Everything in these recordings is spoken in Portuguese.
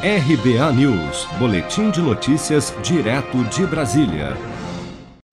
RBA News, Boletim de Notícias, direto de Brasília.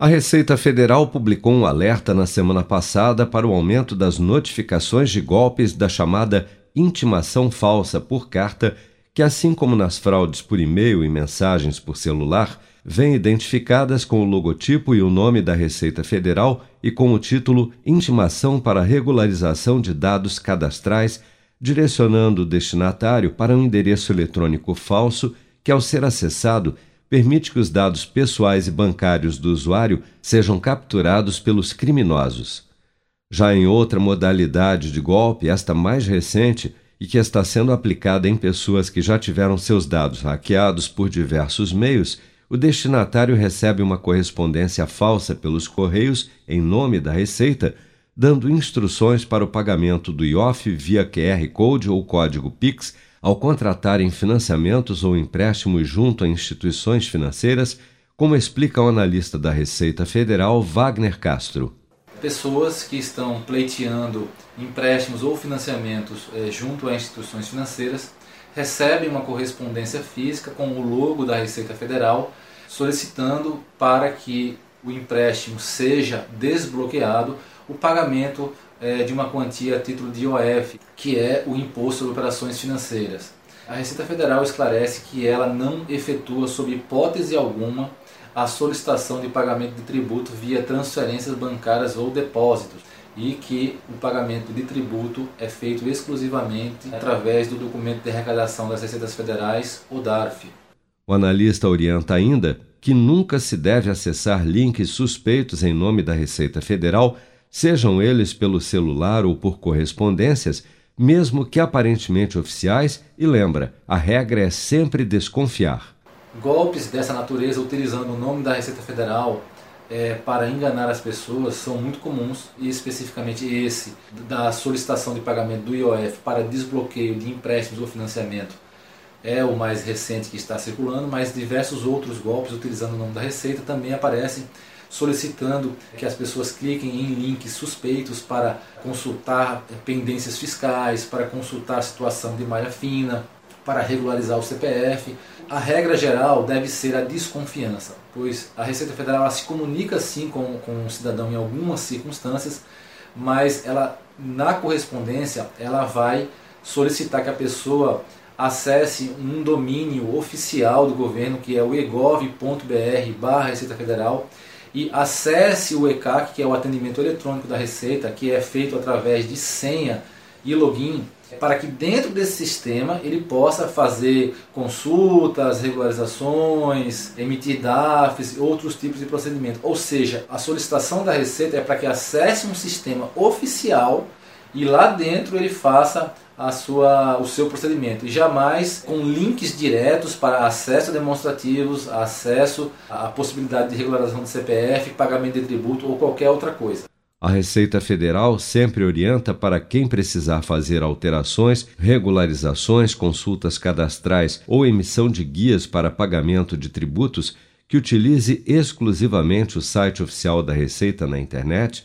A Receita Federal publicou um alerta na semana passada para o aumento das notificações de golpes da chamada intimação falsa por carta, que, assim como nas fraudes por e-mail e mensagens por celular, vêm identificadas com o logotipo e o nome da Receita Federal e com o título Intimação para Regularização de Dados Cadastrais direcionando o destinatário para um endereço eletrônico falso que, ao ser acessado, permite que os dados pessoais e bancários do usuário sejam capturados pelos criminosos. Já em outra modalidade de golpe, esta mais recente e que está sendo aplicada em pessoas que já tiveram seus dados hackeados por diversos meios, o destinatário recebe uma correspondência falsa pelos correios em nome da Receita dando instruções para o pagamento do IOF via QR Code ou código Pix ao contratarem financiamentos ou empréstimos junto a instituições financeiras, como explica o analista da Receita Federal Wagner Castro. Pessoas que estão pleiteando empréstimos ou financiamentos eh, junto a instituições financeiras recebem uma correspondência física com o logo da Receita Federal solicitando para que o empréstimo seja desbloqueado o pagamento é, de uma quantia a título de IOF, que é o Imposto sobre Operações Financeiras. A Receita Federal esclarece que ela não efetua, sob hipótese alguma, a solicitação de pagamento de tributo via transferências bancárias ou depósitos e que o pagamento de tributo é feito exclusivamente através do documento de arrecadação das Receitas Federais, o DARF. O analista orienta ainda que nunca se deve acessar links suspeitos em nome da Receita Federal sejam eles pelo celular ou por correspondências, mesmo que aparentemente oficiais, e lembra, a regra é sempre desconfiar. Golpes dessa natureza utilizando o nome da Receita Federal é, para enganar as pessoas são muito comuns, e especificamente esse da solicitação de pagamento do IOF para desbloqueio de empréstimos ou financiamento é o mais recente que está circulando, mas diversos outros golpes utilizando o nome da Receita também aparecem solicitando que as pessoas cliquem em links suspeitos para consultar pendências fiscais, para consultar a situação de malha fina, para regularizar o CPF. A regra geral deve ser a desconfiança, pois a Receita Federal se comunica sim com, com o cidadão em algumas circunstâncias, mas ela na correspondência ela vai solicitar que a pessoa acesse um domínio oficial do governo que é o egov.br/barra Receita Federal e acesse o ECAC, que é o atendimento eletrônico da Receita, que é feito através de senha e login, para que dentro desse sistema ele possa fazer consultas, regularizações, emitir DAFs e outros tipos de procedimento. Ou seja, a solicitação da Receita é para que acesse um sistema oficial e lá dentro ele faça a sua, o seu procedimento e jamais com links diretos para acesso a demonstrativos, acesso à possibilidade de regularização do CPF, pagamento de tributo ou qualquer outra coisa. A Receita Federal sempre orienta para quem precisar fazer alterações, regularizações, consultas cadastrais ou emissão de guias para pagamento de tributos que utilize exclusivamente o site oficial da Receita na internet